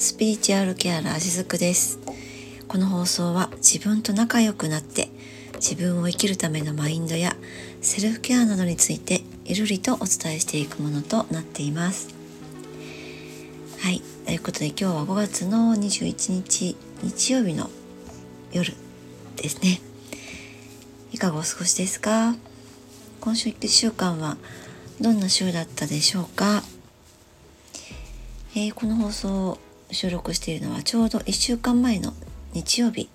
スピリチュアルケアラーしずくです。この放送は自分と仲良くなって自分を生きるためのマインドやセルフケアなどについてゆるりとお伝えしていくものとなっています。はい。ということで今日は5月の21日日曜日の夜ですね。いかがお過ごしですか？今週1週間はどんな週だったでしょうか？えー、この放送を収録しているのはちょうど1週間前の日曜日、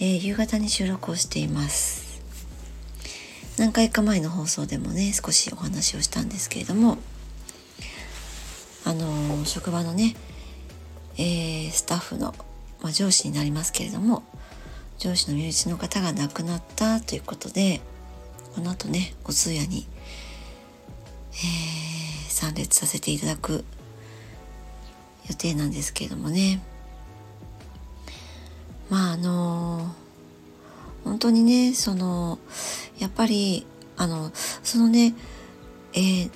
えー、夕方に収録をしています。何回か前の放送でもね少しお話をしたんですけれどもあのー、職場のね、えスタッフの、まあ、上司になりますけれども上司の身内の方が亡くなったということでこの後ねお通夜に、え参列させていただく予定なんですけれどもねまああの本当にねそのやっぱりあのそのねえー、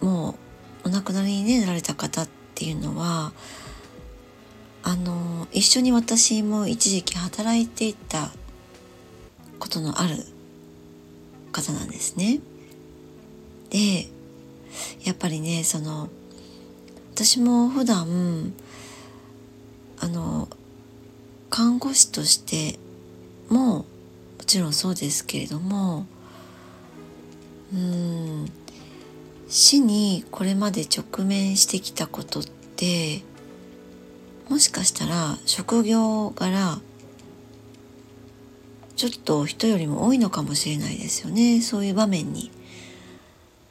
もうお亡くなりに、ね、なられた方っていうのはあの一緒に私も一時期働いていたことのある方なんですね。でやっぱりねその私も普段あの看護師としてももちろんそうですけれどもうん死にこれまで直面してきたことってもしかしたら職業柄ちょっと人よりも多いのかもしれないですよねそういう場面に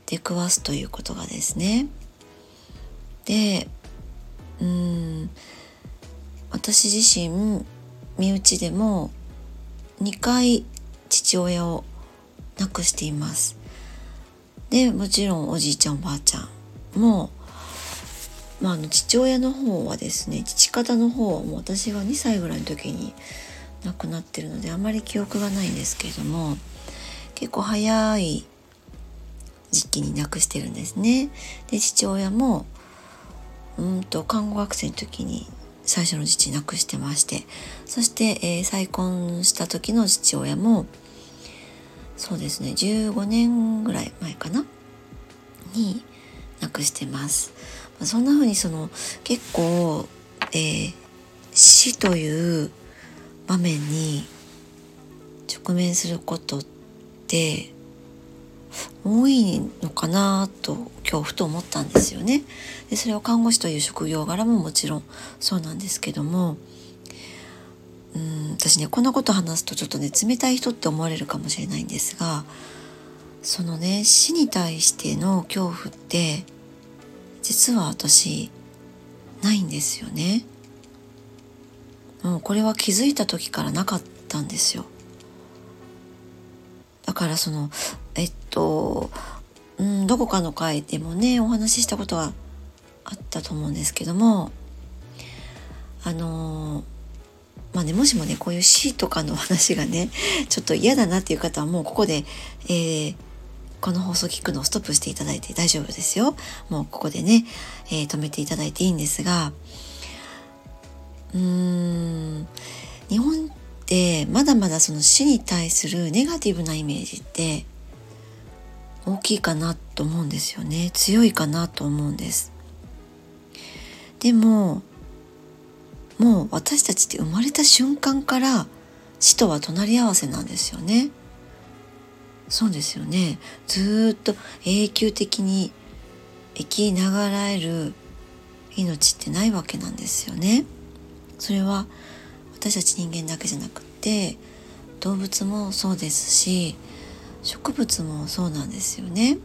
出くわすということがですね。でうん私自身身内でも2回父親を亡くしていますでもちろんおじいちゃんおばあちゃんも、まあ、あの父親の方はですね父方の方はもう私が2歳ぐらいの時に亡くなってるのであまり記憶がないんですけれども結構早い時期に亡くしてるんですね。で父親もうんと看護学生の時に最初の父亡くしてましてそして、えー、再婚した時の父親もそうですね15年ぐらい前かな？に亡くしてます。そんな風にその結構、えー、死という場面に直面することって多いのかなと今日ふと思ったんですよね。でそれは看護師という職業柄ももちろんそうなんですけどもうん私ねこんなこと話すとちょっとね冷たい人って思われるかもしれないんですがそのね死に対しての恐怖って実は私ないんですよね。もうこれは気づいた時からなかったんですよ。だからそのえっと、うん、どこかの回でもねお話ししたことはあったと思うんですけどもあのまあねもしもねこういう死とかの話がね ちょっと嫌だなっていう方はもうここで、えー、この放送聞くのをストップしていただいて大丈夫ですよ。もうここでね、えー、止めていただいていいんですがうーん日本ってまだまだその死に対するネガティブなイメージって大きいかなと思うんですよね。強いかなと思うんです。でももう私たちって生まれた瞬間から死とは隣り合わせなんですよね。そうですよね。ずっと永久的に生きながらえる命ってないわけなんですよね。それは私たち人間だけじゃなくって動物もそうですし植物もそうなんですよね。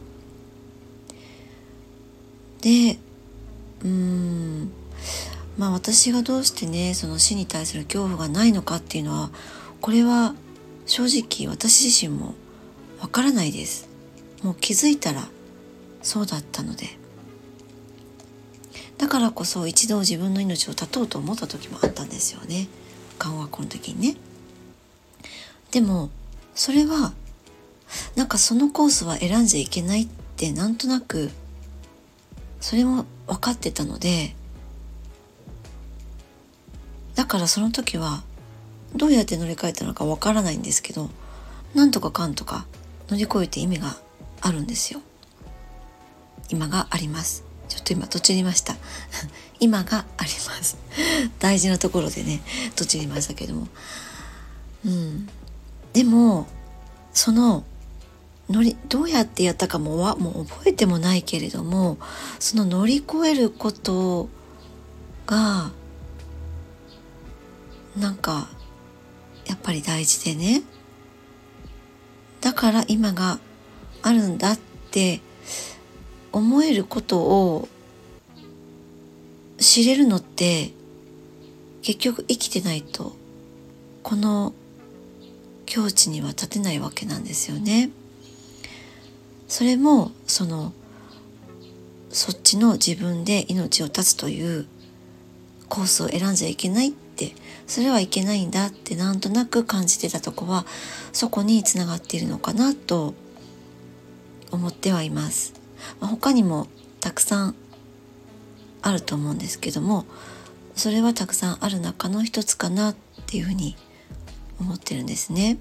でうーんまあ私がどうしてねその死に対する恐怖がないのかっていうのはこれは正直私自身もわからないです。もう気づいたらそうだったので。だからこそ一度自分の命を絶とうと思った時もあったんですよね。緩和校の時にね。でもそれはなんかそのコースは選んじゃいけないってなんとなくそれも分かってたのでだからその時はどうやって乗り換えたのかわからないんですけどなんとかかんとか乗り越えて意味があるんですよ。今があります。ちょっと今とちりました。今があります。大事なところでねとちりましたけども。うん。でもその乗りどうやってやったかもはもう覚えてもないけれどもその乗り越えることがなんかやっぱり大事でねだから今があるんだって思えることを知れるのって結局生きてないとこの境地には立てないわけなんですよね。それもそのそっちの自分で命を絶つというコースを選んじゃいけないってそれはいけないんだってなんとなく感じてたとこはそこにつながっているのかなと思ってはいます。まあ、他にもたくさんあると思うんですけどもそれはたくさんある中の一つかなっていうふうに思ってるんですね。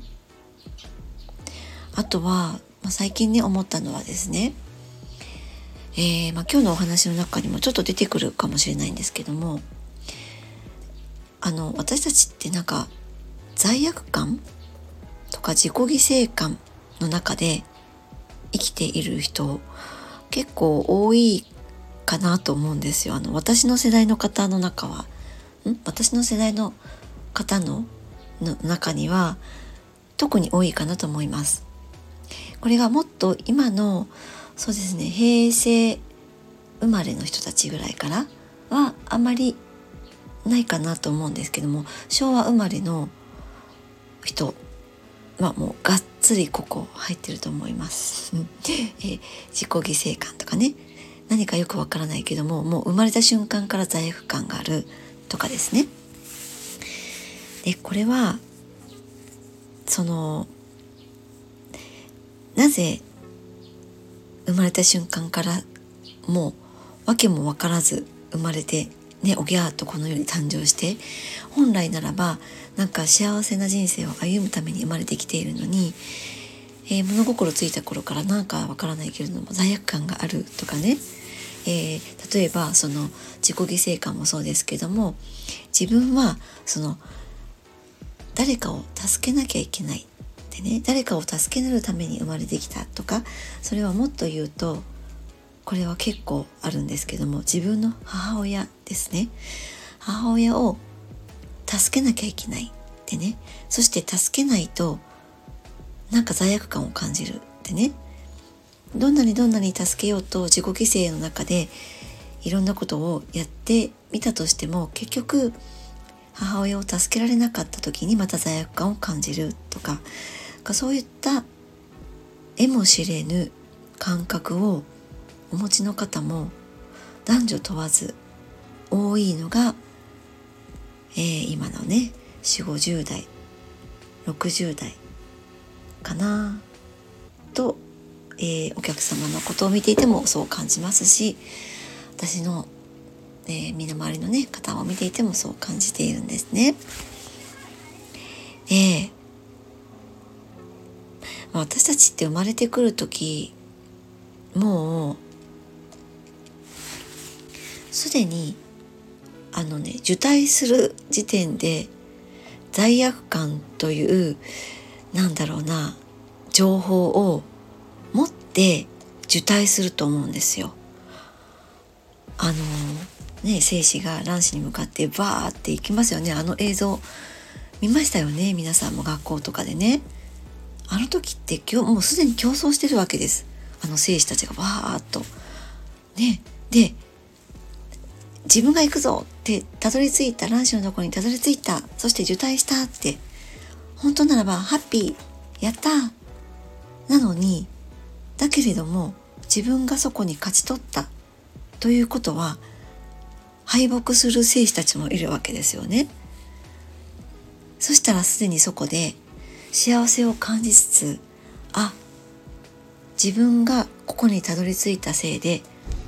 あとは、まあ、最近ね思ったのはですね、えーまあ、今日のお話の中にもちょっと出てくるかもしれないんですけどもあの私たちってなんか罪悪感とか自己犠牲感の中で生きている人結構多いかなと思うんですよ。あの私の世代の方の中はん？私の世代の方のの中には特に多いかなと思います。これがもっと今のそうですね平成生まれの人たちぐらいからはあまりないかなと思うんですけども昭和生まれの人はもうがっつりここ入ってると思います。え自己犠牲感とかね何かよくわからないけどももう生まれた瞬間から罪悪感があるとかですね。でこれはそのなぜ生まれた瞬間からもう訳も分からず生まれてねおぎゃーとこの世に誕生して本来ならばなんか幸せな人生を歩むために生まれてきているのに、えー、物心ついた頃からなんかわからないけれども罪悪感があるとかね、えー、例えばその自己犠牲感もそうですけども自分はその誰かを助けなきゃいけない。でね誰かを助けるために生まれてきたとかそれはもっと言うとこれは結構あるんですけども自分の母親ですね。母親を助けなきゃいけないってねそして助けないとなんか罪悪感を感じるってね。どんなにどんなに助けようと自己犠牲の中でいろんなことをやってみたとしても結局母親を助けられなかった時にまた罪悪感を感じるとかかそういった絵も知れぬ感覚をお持ちの方も男女問わず多いのが、えー、今のね4 5 0代60代かなと、えー、お客様のことを見ていてもそう感じますし私の、えー、身の回りのね方を見ていてもそう感じているんですね。えー、私たちって生まれてくる時もうすでにあのね受胎する時点で罪悪感というなんだろうな情報を持って受胎すると思うんですよ。あのね精子が卵子に向かってバーっていきますよね。あの映像見ましたよね？皆さんも学校とかでね。あの時って今日もうすでに競争してるわけです。あの精子たちがバーっと。ね。で自分が行くぞってたどり着いた卵子のところにたどり着いた。そして受胎したって。本当ならばハッピーやった。なのにだけれども自分がそこに勝ち取った。ということは敗北する兵士たちもいるわけですよね。そしたらすでにそこで幸せを感じつつあ自分がここにたどり着いたせいで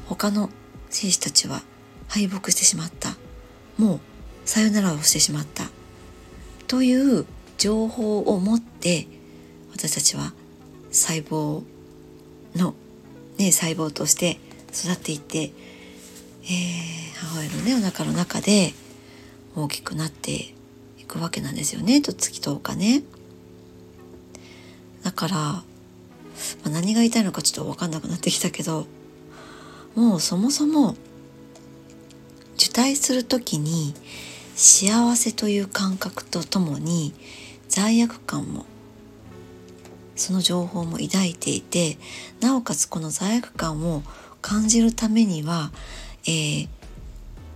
他の兵士たちは敗北してしまった。もうさよならをしてしまった。という情報を持って私たちは細胞の、ね、細胞として育っていって、えー、母親のねお腹の中で大きくなっていくわけなんですよね。と月10日ね。だから、まあ、何が言いたいのかちょっと分かんなくなってきたけどもうそもそも受胎する時に幸せという感覚とともに罪悪感もその情報も抱いていてなおかつこの罪悪感を感じるためには、えー、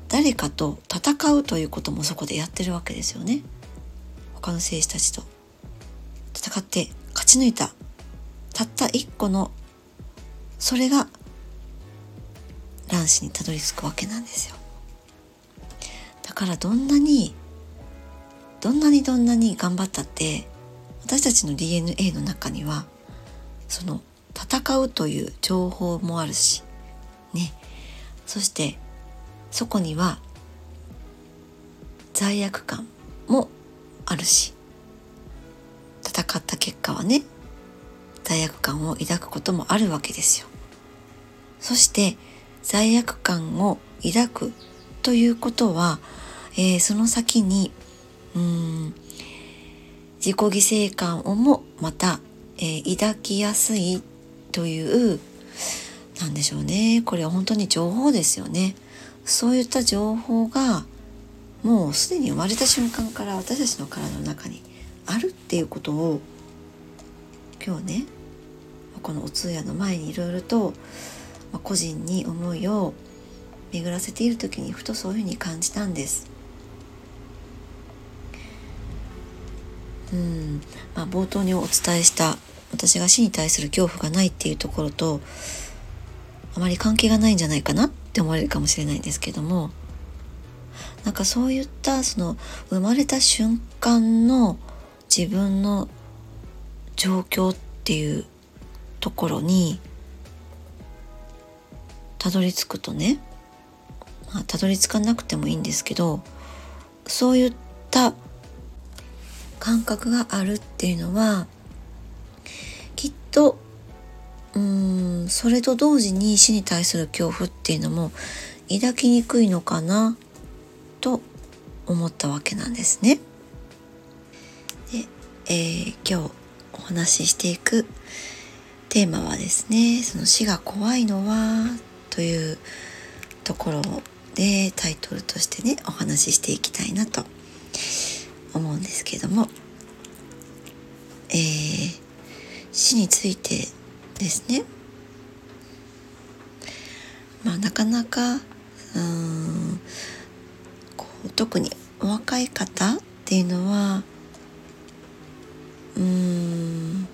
誰かと戦うということもそこでやってるわけですよね。他の兵士たちと戦って勝ち抜いた。たった一個のそれが卵子にたどり着くわけなんですよ。だからどんなにどんなにどんなに頑張ったって私たちの DNA の中にはその戦うという情報もあるしね。そしてそこには罪悪感もあるし戦った結果はね罪悪感を抱くこともあるわけですよ。そして罪悪感を抱くということは、えー、その先にうん自己犠牲感をもまた、えー、抱きやすいというなんでしょうね。これは本当に情報ですよね。そういった情報がもうすでに生まれた瞬間から私たちの体の中にあるっていうことを今日ねこのお通夜の前にいろいろと個人に思いを巡らせている時にふとそういうふうに感じたんです。うんまあ、冒頭にお伝えした私が死に対する恐怖がないっていうところとあまり関係がないんじゃないかなって思われるかもしれないんですけどもなんかそういったその生まれた瞬間の自分の状況っていうところにたどり着くとねまあたどり着かなくてもいいんですけどそういった感覚があるっていうのはきっとうーんそれと同時に死に対する恐怖っていうのも抱きにくいのかなと思ったわけなんですね。えー、今日お話ししていくテーマはですねその死が怖いのはというところでタイトルとしてねお話ししていきたいなと思うんですけども、えー、死についてですねまあなかなかうんこう特にお若い方っていうのはうーん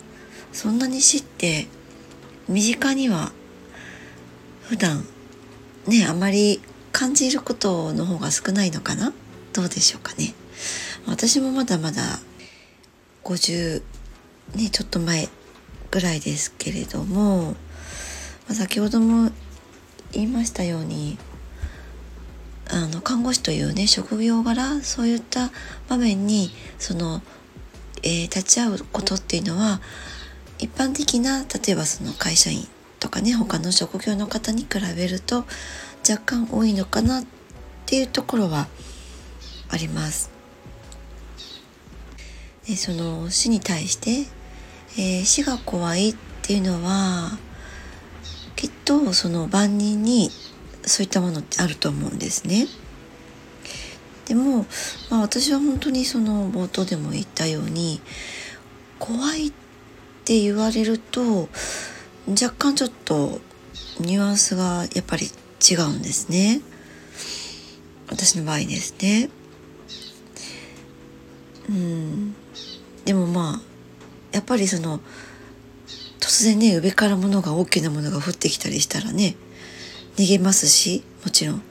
そんなに死って身近には普段ねあまり感じることの方が少ないのかな？どうでしょうかね？私もまだまだ50ねちょっと前ぐらいですけれども、まあ、先ほども言いましたようにあの看護師というね職業柄そういった場面にその、えー、立ち会うことっていうのは一般的な例えばその会社員とかね他の職業の方に比べると若干多いのかなっていうところはあります。でその死に対して、えー、死が怖いっていうのはきっとその万人にそういったものってあると思うんですね。でも、まあ、私は本当にその冒頭でも言ったように怖いって言われると若干ちょっとニュアンスがやっぱり違うんですね。私の場合ですね。うんでもまあやっぱりその突然ね上から物が大きなものが降ってきたりしたらね逃げますしもちろん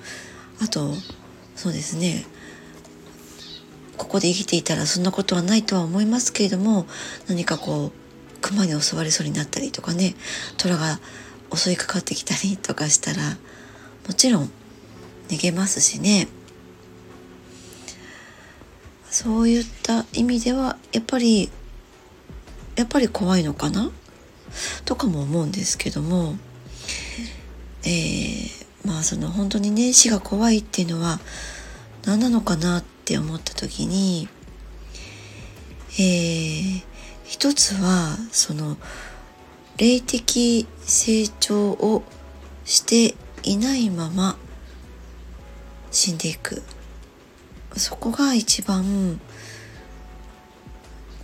あとそうですねここで生きていたらそんなことはないとは思いますけれども何かこう熊に襲われそうになったりとかね虎が襲いかかってきたりとかしたらもちろん逃げますしね。そういった意味ではやっぱりやっぱり怖いのかな？とかも思うんですけどもえー、まあその本当にね死が怖いっていうのは何なのかなって思った時にえー、一つはその霊的成長をしていないまま死んでいくそこが一番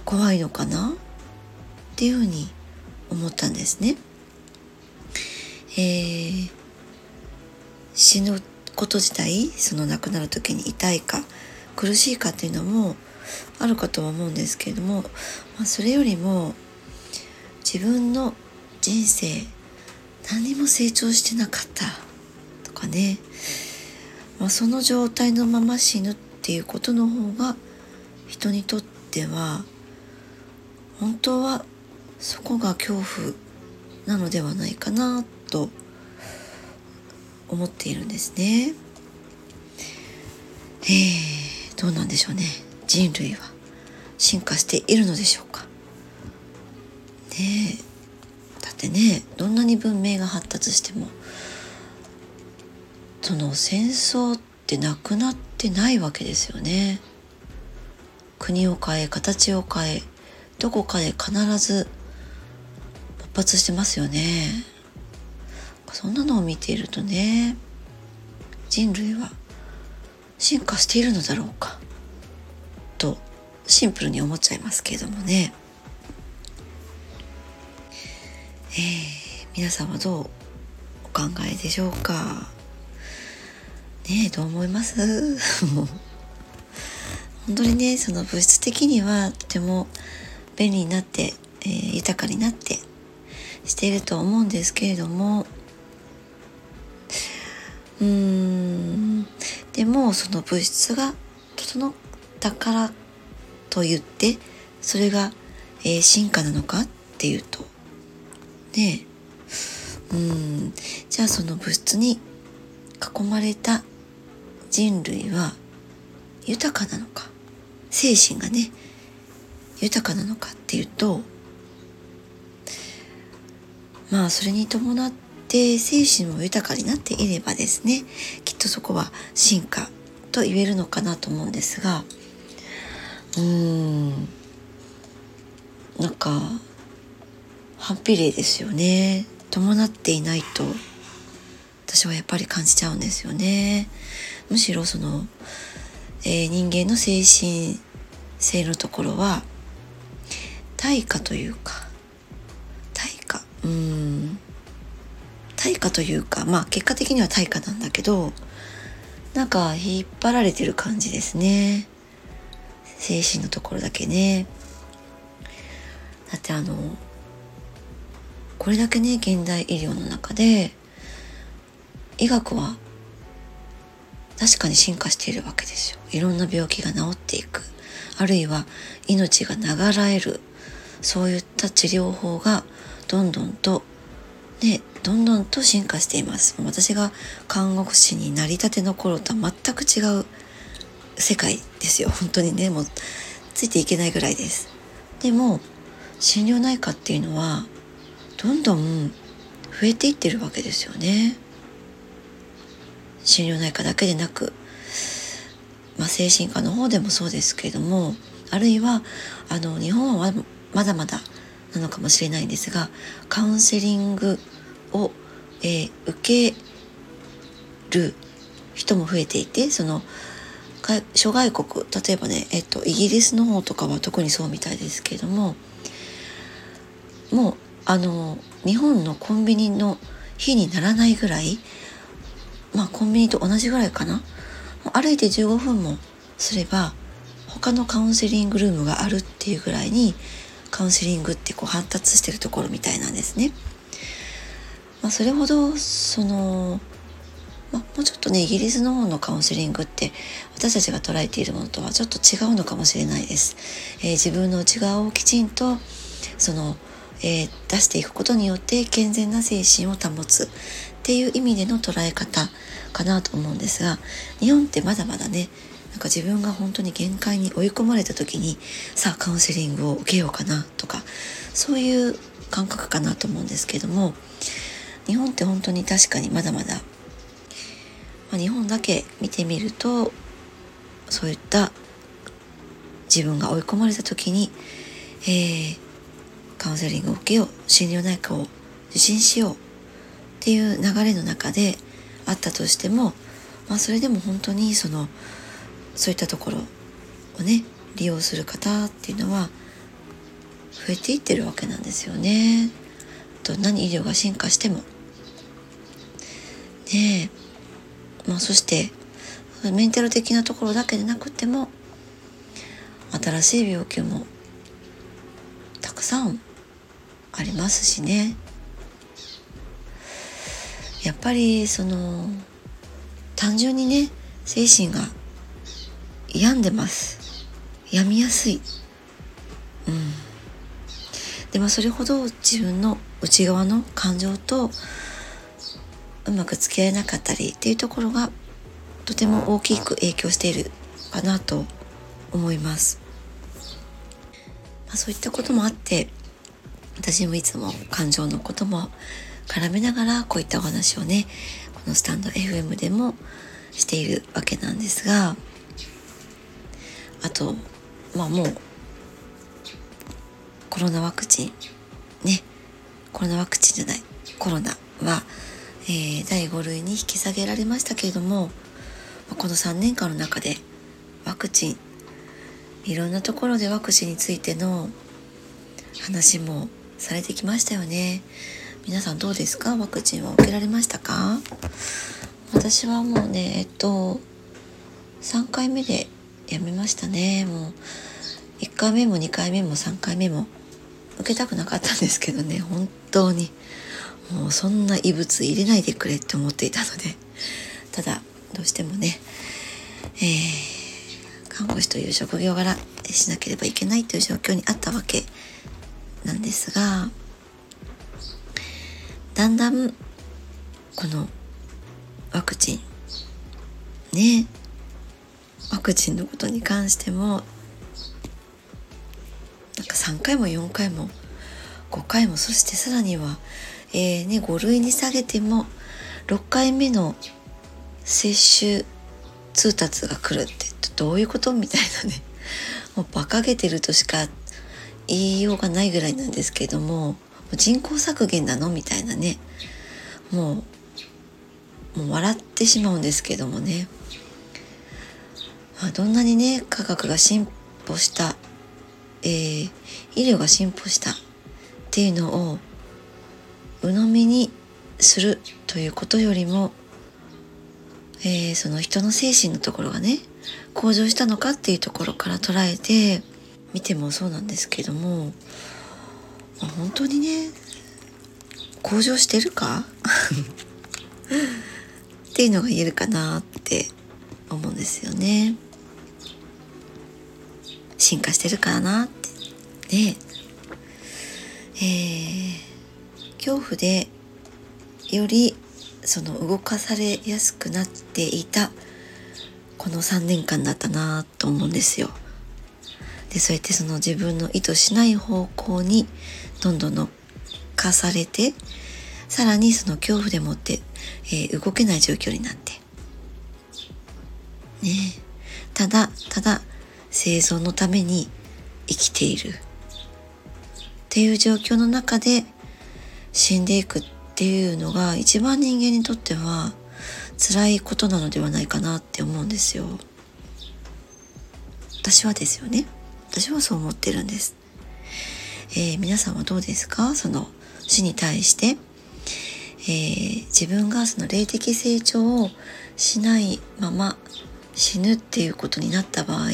怖いのかなっていうふうに思ったんですね。えー、死ぬこと自体その亡くなる時に痛いか苦しいかっていうのもあるかとは思うんですけれども、まあ、それよりも自分の人生何も成長してなかったとかね、まあ、その状態のまま死ぬっていうことの方が人にとっては本当はそこが恐怖なのではないかなと思思っているんですね。えー、どうなんでしょうね。人類は進化しているのでしょうか。ねだってねどんなに文明が発達してもその戦争ってなくなってないわけですよね。国を変え形を変えどこかで必ず勃発してますよね。そんなのを見ているとね人類は進化しているのだろうかとシンプルに思っちゃいますけれどもね。えー、皆さんはどうお考えでしょうか？ねえどう思います？本当にねその物質的にはとても便利になって、えー、豊かになってしていると思うんですけれどもうーん。でもその物質が整ったからと言ってそれが、えー、進化なのかっていうと。ねえうん。じゃあその物質に囲まれた人類は豊かなのか。精神がね豊かなのかっていうとまあそれに伴ってで精神も豊かになっていればですねきっとそこは進化と言えるのかなと思うんですがうーんなんか反比例ですよね伴っていないと私はやっぱり感じちゃうんですよねむしろその、えー、人間の精神性のところは対価というか対価うん対価というかまあ結果的には対価なんだけどなんか引っ張られてる感じですね。精神のところだけね。だってあのこれだけね現代医療の中で医学は確かに進化しているわけですよ。いろんな病気が治っていく。あるいは命が流らえる。そういった治療法がどんどんとねどんどんと進化しています。私が看護師になりたての頃とは全く違う世界ですよ。本当にねもうついていけないぐらいです。でも心療内科っていうのはどんどん増えていってるわけですよね。心療内科だけでなく、まあ、精神科の方でもそうですけれどもあるいはあの日本はまだまだなのかもしれないんですがカウンセリングを、えー、受ける人も増えていてその諸外国例えばね、えっと、イギリスの方とかは特にそうみたいですけれどももうあの日本のコンビニの日にならないぐらいまあコンビニと同じぐらいかな。歩いて15分もすれば他のカウンセリングルームがあるっていうぐらいにカウンセリングってこう発達してるところみたいなんですね。まあ、それほどその、まあ、もうちょっとねイギリスの方のカウンセリングって私たちが捉えているものとはちょっと違うのかもしれないです。えー、自分の内側をきちんとその、えー、出していくことによって健全な精神を保つっていう意味での捉え方かなと思うんですが日本ってまだまだねなんか自分が本当に限界に追い込まれた時にさあカウンセリングを受けようかなとかそういう感覚かなと思うんですけども日本って本当に確かにまだまだ、まあ、日本だけ見てみるとそういった自分が追い込まれた時に、えー、カウンセリングを受けよう心療内科を受診しようっていう流れの中であったとしても、まあ、それでも本当にそのそういったところをね利用する方っていうのは増えていってるわけなんですよね。どんなに医療が進化しても。ねえ。まあそしてメンタル的なところだけでなくても新しい病気もたくさんありますしね。やっぱりその単純にね精神が病んでます。病みやすい。うん。でもそれほど自分の内側の感情とうまく付き合えなかったりっていうところがとても大きく影響しているかなと思います、まあ、そういったこともあって私もいつも感情のことも絡めながらこういったお話をねこのスタンド FM でもしているわけなんですがあとまあもうコロナワクチン？ね。コロナワクチンじゃない。コロナは、えー、第5類に引き下げられましたけれどもこの3年間の中でワクチンいろんなところでワクチンについての話もされてきましたよね。皆さんどうですか？ワクチンは受けられましたか？私はもうねえっと3回目でやめましたね。もう1回目も2回目も3回目も。受けたくなかったんですけどね。本当に。もうそんな異物入れないでくれって思っていたので。ただどうしてもね、えー、看護師という職業柄しなければいけないという状況にあったわけなんですが。だんだんこのワクチンねワクチンのことに関してもなんか3回も4回も5回もそしてさらには、えーね、5類に下げても6回目の接種通達が来るってどういうことみたいなねもう馬鹿げてるとしか言いようがないぐらいなんですけども人口削減なのみたいなねもうもう笑ってしまうんですけどもね。まどんなにね科学が進歩した、えー、医療が進歩したっていうのを鵜呑みにするということよりも、えー、その人の精神のところがね向上したのかっていうところから捉えて見てもそうなんですけども、まあ、本当にね向上してるか？っていうのが言えるかなって思うんですよね。進化してるからなって。で、えー、恐怖でよりその動かされやすくなっていたこの3年間だったなと思うんですよ。でそうやってその自分の意図しない方向にどんどん乗っかされてさらにその恐怖でもって、えー、動けない状況になって。ねただただ生存のために生きているっていう状況の中で死んでいくっていうのが一番人間にとっては辛いことなのではないかなって思うんですよ。私はですよね。私はそう思ってるんです。えー、皆さんはどうですか？その死に対して、えー、自分がその霊的成長をしないまま死ぬっていうことになった場合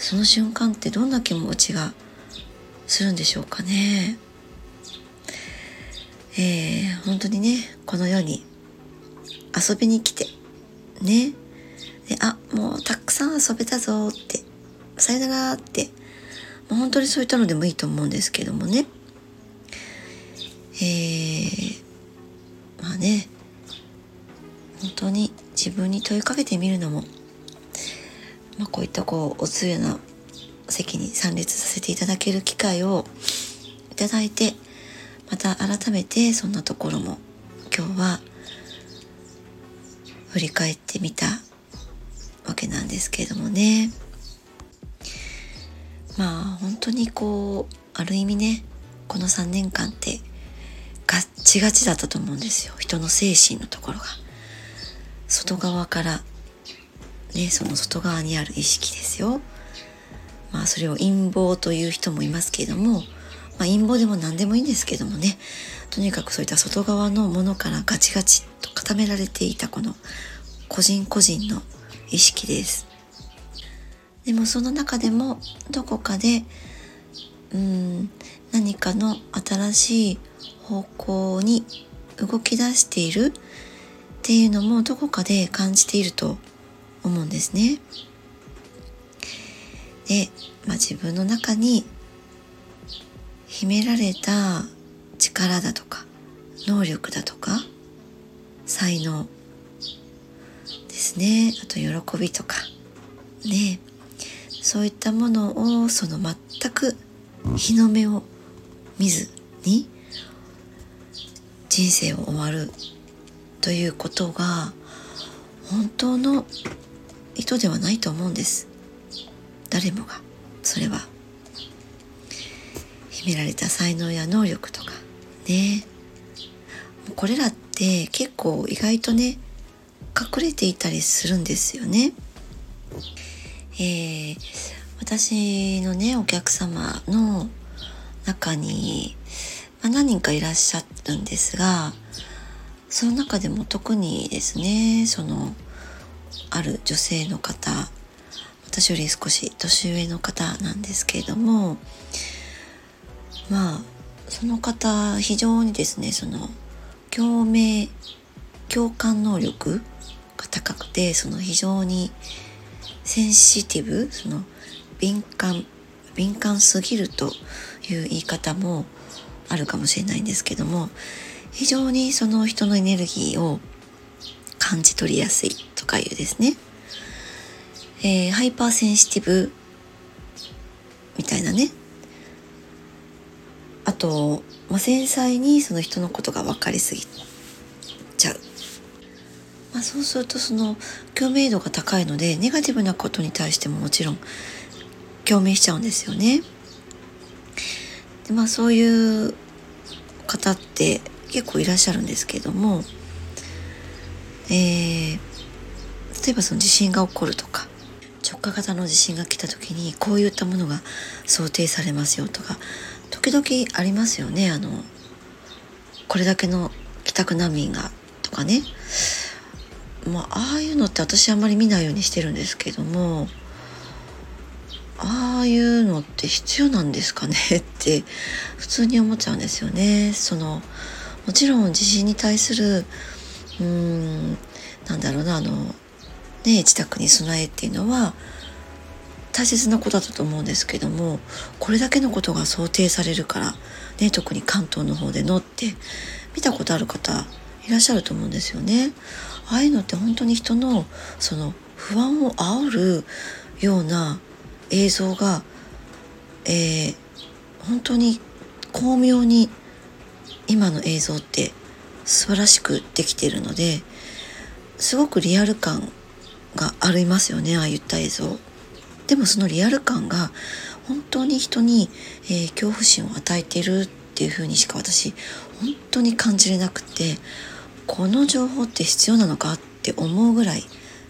その瞬間ってどんな気持ちがするんでしょうかね。えー、本当にねこの世に遊びに来てね。であもうたくさん遊べたぞってさよならってもう本当にそういったのでもいいと思うんですけどもね。えー、まあね。本当に自分に問いかけてみるのもまあ、こういったこうお通夜の席に参列させていただける機会をいただいてまた改めてそんなところも今日は振り返ってみたわけなんですけれどもね。まあ本当にこうある意味ねこの3年間ってガッチガチだったと思うんですよ。人の精神のところが。外側からねその外側にある意識ですよ。まあそれを陰謀という人もいますけれども、まあ、陰謀でも何でもいいんですけどもね。とにかくそういった外側のものからガチガチと固められていたこの個人個人の意識です。でもその中でもどこかでうん何かの新しい方向に動き出しているっていうのもどこかで感じていると思うんですね。で、まあ、自分の中に秘められた力だとか能力だとか才能ですねあと喜びとかねそういったものをその全く日の目を見ずに人生を終わるということが本当の意図ではないと思うんです誰もがそれは秘められた才能や能力とかねこれらって結構意外とね隠れていたりするんですよね。えー、私のねお客様の中に、まあ、何人かいらっしゃるんですがその中でも特にですねそのある女性の方私より少し年上の方なんですけれどもまあその方非常にですねその共鳴共感能力が高くてその非常にセンシティブその敏感敏感すぎるという言い方もあるかもしれないんですけども非常にその人のエネルギーを感じ取りやすい。とかいうですね、えー、 hypersensitive みたいなね。あと、まあ、繊細にその人のことが分かりすぎちゃう、まあ、そうするとその共鳴度が高いのでネガティブなことに対してももちろん共鳴しちゃうんですよね。でまあそういう方って結構いらっしゃるんですけども、えー、例えばその地震が起こるとか直下型の地震が来た時にこういったものが想定されますよとか時々ありますよねあのこれだけの帰宅難民がとかねまあああいうのって私あんまり見ないようにしてるんですけどもああいうのって必要なんですかねって普通に思っちゃうんですよね。そのもちろん地震に対するうーんなんだろうなあのね自宅に備えっていうのは大切なことだったと思うんですけどもこれだけのことが想定されるから、ね、特に関東の方でのって見たことある方いらっしゃると思うんですよね。ああいうのって本当に人のその不安を煽るような映像が、えー、本当に巧妙に今の映像って素晴らしくできているのですごくリアル感がありますよねああいった映像。でもそのリアル感が本当に人に、えー、恐怖心を与えているっていう風にしか私本当に感じれなくてこの情報って必要なのかって思うぐらい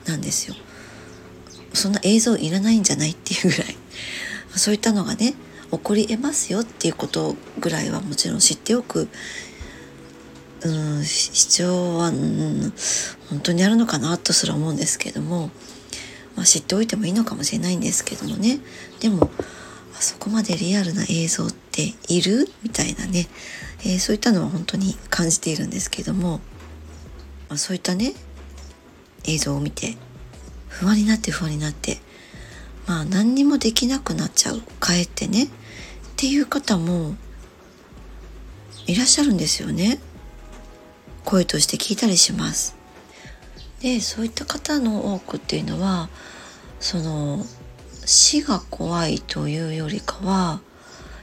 なんですよ。そんな映像いらないんじゃないっていうぐらいそういったのがね起こり得ますよっていうことぐらいはもちろん知っておくうん必要は、うん、本当にあるのかなとすら思うんですけどもまあ、知っておいてもいいのかもしれないんですけどもね。でもあそこまでリアルな映像っている？みたいなね、えー、そういったのは本当に感じているんですけども、まあ、そういったね映像を見て不安になって不安になってまあ何にもできなくなっちゃうかえってねっていう方もいらっしゃるんですよね。声として聞いたりします。でそういった方の多くっていうのはその死が怖いというよりかは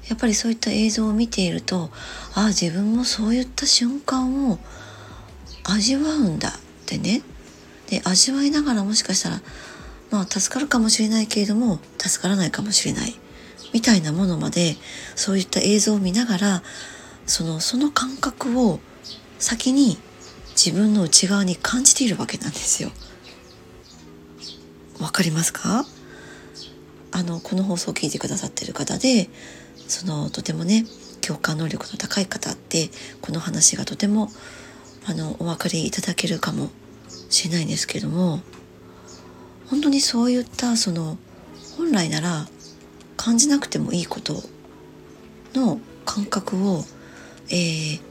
やっぱりそういった映像を見ているとああ自分もそういった瞬間を味わうんだってね。で味わいながらもしかしたらまあ助かるかもしれないけれども助からないかもしれない。みたいなものまでそういった映像を見ながらそのその感覚を先に自分の内側に感じているわけなんですよ。わかりますか？あのこの放送を聞いてくださってる方でそのとてもね共感能力の高い方ってこの話がとてもあのお分かりいただけるかもしれないんですけども本当にそういったその本来なら感じなくてもいいことの感覚を、えー、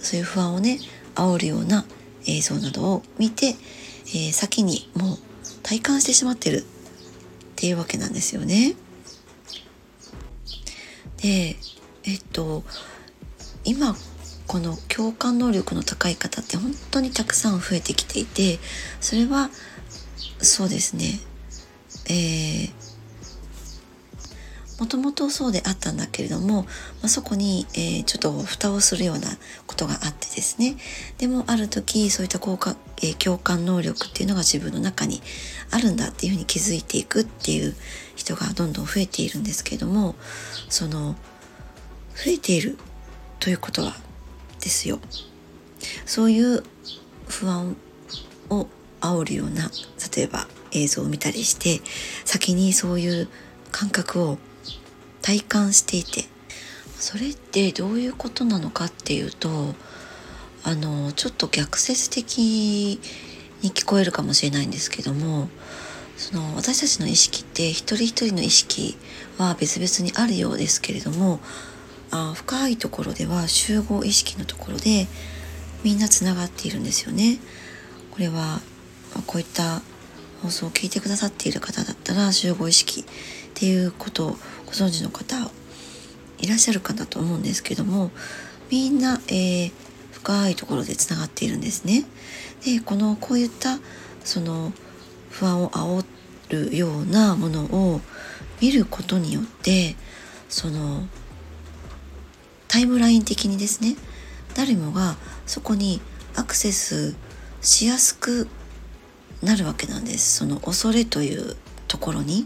そういう不安をね煽るような映像などを見て、えー、先にもう体感してしまってるっていうわけなんですよね。でえっと今この共感能力の高い方って本当にたくさん増えてきていてそれはそうですねえー、もともとそうであったんだけれども、まあ、そこに、えー、ちょっと蓋をするようなことがあってですね。でもある時そういった効果、えー、共感能力っていうのが自分の中にあるんだっていうふうに気づいていくっていう人がどんどん増えているんですけれどもその増えているということはですよ。そういう不安を煽るような例えば映像を見たりして先にそういう感覚を体感していてそれってどういうことなのかっていうとあのちょっと逆説的に聞こえるかもしれないんですけどもその私たちの意識って一人一人の意識は別々にあるようですけれどもあ深いところでは集合意識のところでみんなつながっているんですよね。これはこういった放送を聞いてくださっている方だったら集合意識っていうことをご存知の方いらっしゃるかなと思うんですけどもみんな、えー、深いところでつながっているんですね。でこのこういったその不安を煽るようなものを見ることによってそのタイムライン的にですね誰もがそこにアクセスしやすくなるわけなんですその恐れというところに、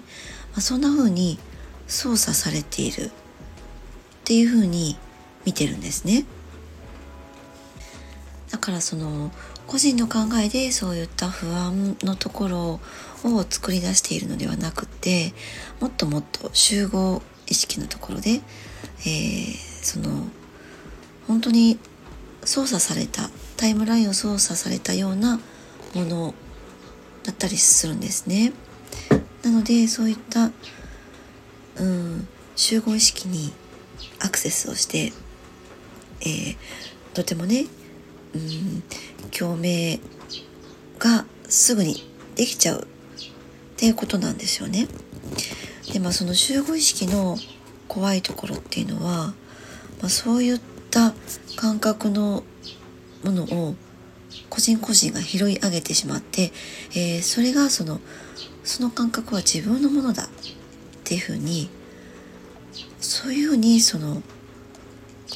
まあ、そんな風に操作されているっていう風に見てるんですねだからその個人の考えでそういった不安のところを作り出しているのではなくてもっともっと集合意識のところで、えーその本当に操作されたタイムラインを操作されたようなものだったりするんですね。なのでそういった、うん、集合意識にアクセスをして、えー、とてもね、うん、共鳴がすぐにできちゃうっていうことなんですよね。でまあその集合意識の怖いところっていうのはまあ、そういった感覚のものを個人個人が拾い上げてしまって、えー、それがそのその感覚は自分のものだっていうふうにそういうふうにその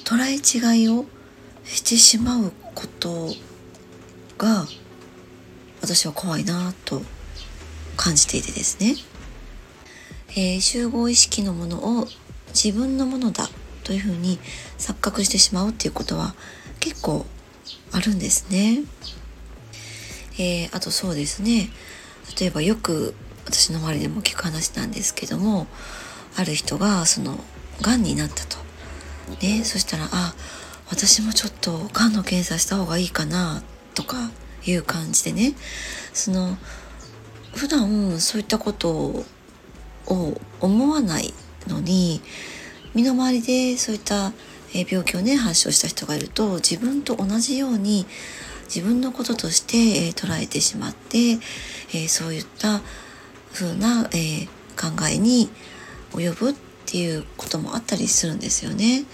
捉え違いをしてしまうことが私は怖いなと感じていてですね、えー、集合意識のものを自分のものだというふうに錯覚してしまうっていうことは結構あるんですね。えー、あとそうですね例えばよく私の周りでも聞く話なんですけどもある人がそのがんになったと。ね、そしたらあ私もちょっとがんの検査した方がいいかなとかいう感じでねその普段そういったことを思わないのに身の回りでそういった病気をね発症した人がいると自分と同じように自分のこととして、捉えてしまって、そういった風な、えー考えに及ぶっていうこともあったりするんですよね。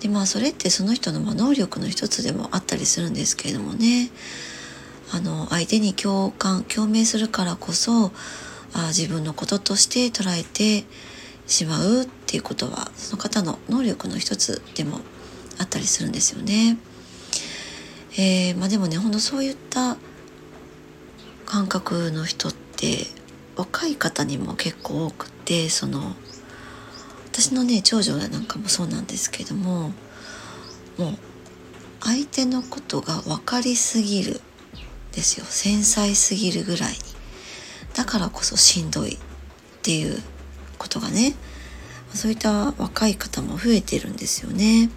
でまあそれってその人のま能力の一つでもあったりするんですけれどもねあの相手に共感共鳴するからこそあ自分のこととして捉えてしまうっていうことはその方の能力の一つでもあったりするんですよね。えー、まあ、でもねほんとそういった感覚の人って若い方にも結構多くてその私のね長女なんかもそうなんですけどももう相手のことが分かりすぎるですよ。繊細すぎるぐらいに。だからこそしんどいっていうことがねそういった若い方も増えてるんですよね。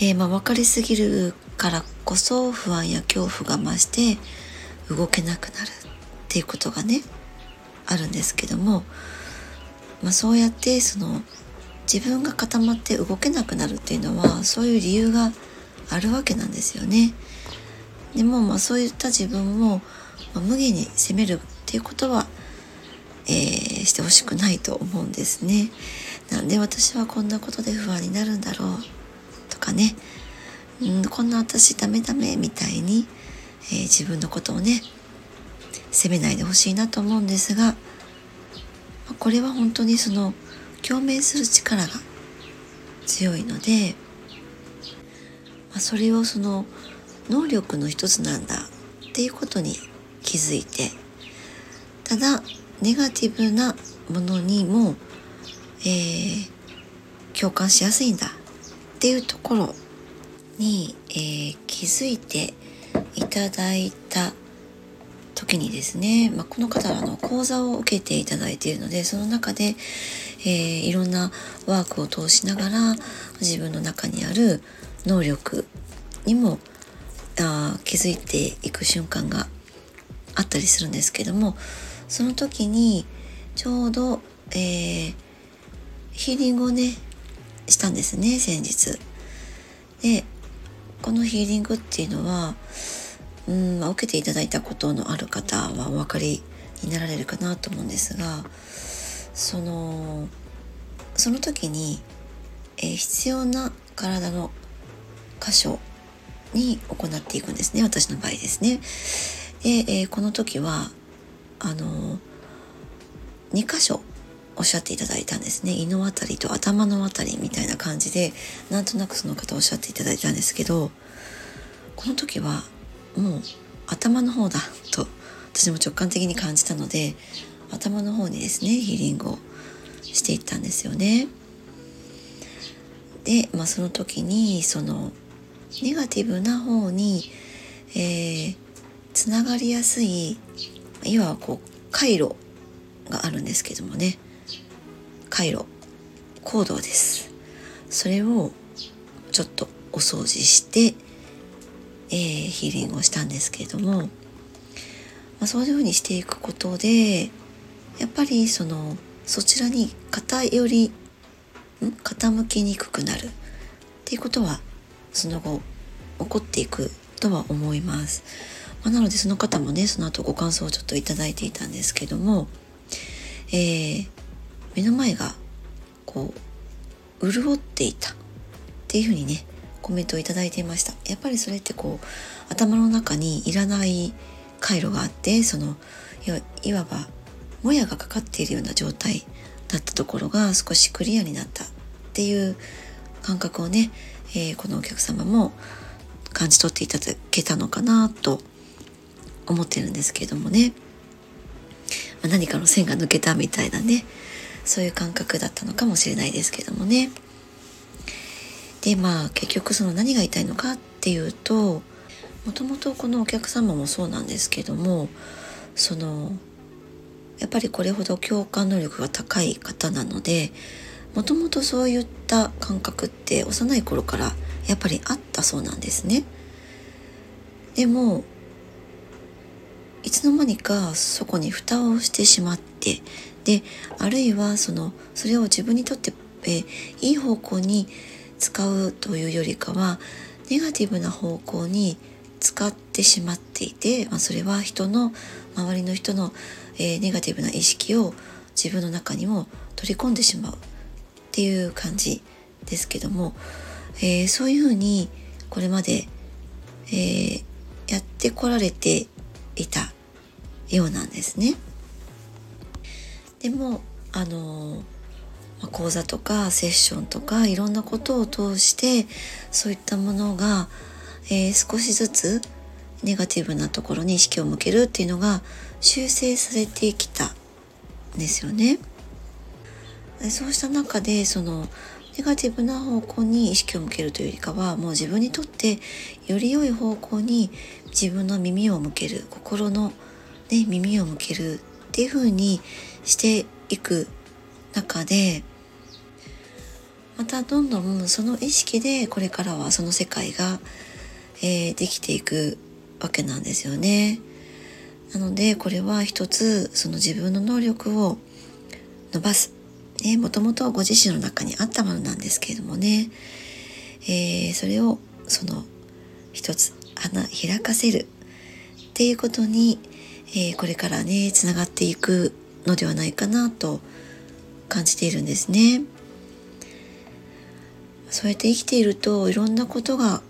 えー、まあ分かりすぎるからこそ不安や恐怖が増して動けなくなる。っていうことがねあるんですけども、まあ、そうやってその自分が固まって動けなくなるっていうのはそういう理由があるわけなんですよね。でもまあそういった自分を、ま、無限に責めるっていうことは、えー、してほしくないと思うんですね。なんで私はこんなことで不安になるんだろうとかね、うん、こんな私ダメダメみたいに、えー、自分のことをね責めないでほしいなと思うんですがこれは本当にその共鳴する力が強いので、まあ、それをその能力の一つなんだっていうことに気づいてただネガティブなものにも、えー、共感しやすいんだっていうところに、えー、気づいていただいた時にですね、まあ、この方はあの講座を受けていただいているのでその中で、えー、いろんなワークを通しながら自分の中にある能力にもあ気づいていく瞬間があったりするんですけどもその時にちょうど、えー、ヒーリングをねしたんですね先日。でこのヒーリングっていうのはうん、受けていただいたことのある方はお分かりになられるかなと思うんですがそのその時に、えー、必要な体の箇所に行っていくんですね私の場合ですね。で、えー、この時はあの2箇所おっしゃっていただいたんですね胃の辺りと頭の辺りみたいな感じでなんとなくその方おっしゃっていただいたんですけどこの時はもう頭の方だと私も直感的に感じたので頭の方にですねヒーリングをしていったんですよね。で、まあ、その時にそのネガティブな方に、えー、つながりやすいいわばこう回路があるんですけどもね回路行動ですそれをちょっとお掃除してえー、ヒーリングをしたんですけれども、まあ、そういうふうにしていくことでやっぱりそのそちらに偏り傾きにくくなる。っていうことはその後起こっていくとは思います。まあ、なのでその方もねその後ご感想をちょっと頂いていたんですけども、えー、目の前がこう潤っていた。っていうふうにねコメントを頂いていましたやっぱりそれってこう頭の中にいらない回路があってそのいわばもやがかかっているような状態だったところが少しクリアになったっていう感覚をね、えー、このお客様も感じ取っていただけたのかなと思ってるんですけれどもね、まあ、何かの線が抜けたみたいなねそういう感覚だったのかもしれないですけどもね。でまあ結局その何が言いたいのかっていうともともとこのお客様もそうなんですけどもそのやっぱりこれほど共感能力が高い方なのでもともとそういった感覚って幼い頃からやっぱりあったそうなんですね。でもいつの間にかそこに蓋をしてしまってであるいはそのそれを自分にとってえいい方向に使うというよりかはネガティブな方向に使ってしまっていて、まあ、それは人の周りの人の、えー、ネガティブな意識を自分の中にも取り込んでしまうっていう感じですけども、えー、そういうふうにこれまで、えー、やってこられていたようなんですね。でもあの講座とかセッションとかいろんなことを通してそういったものが、えー、少しずつネガティブなところに意識を向けるっていうのが修正されてきたんですよね。そうした中でそのネガティブな方向に意識を向けるというよりかはもう自分にとってより良い方向に自分の耳を向ける心の、ね、耳を向けるっていう風にしていく中でまたどんどんその意識でこれからはその世界が、えー、できていくわけなんですよね。なのでこれは一つその自分の能力を伸ばす。ね、もともとご自身の中にあったものなんですけれどもね、えー、それをその一つ花開かせる。っていうことに、えー、これからねつながっていくのではないかなと感じているんですね。そうやって生きているといろんなことが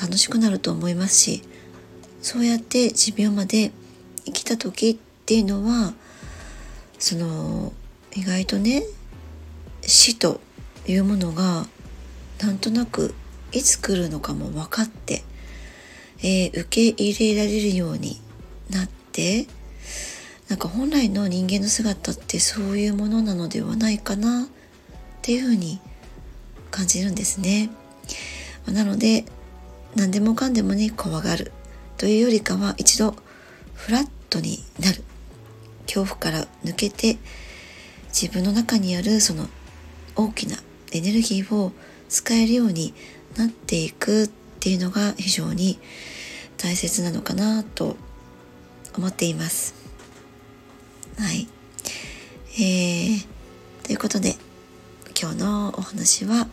楽しくなると思いますしそうやって持病まで生きた時っていうのはその意外とね死というものがなんとなくいつ来るのかも分かって、えー、受け入れられるようになってなんか本来の人間の姿ってそういうものなのではないかなっていうふうに感じるんですね。なので何でもかんでもね怖がるというよりかは一度フラットになる恐怖から抜けて自分の中にあるその大きなエネルギーを使えるようになっていくっていうのが非常に大切なのかなと思っています。はい。えー、ということで今日のお話は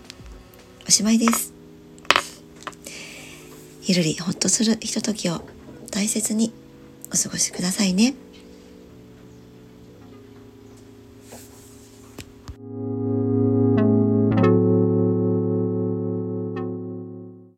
おしまいです。ゆるりほっとするひとときを大切にお過ごしくださいね。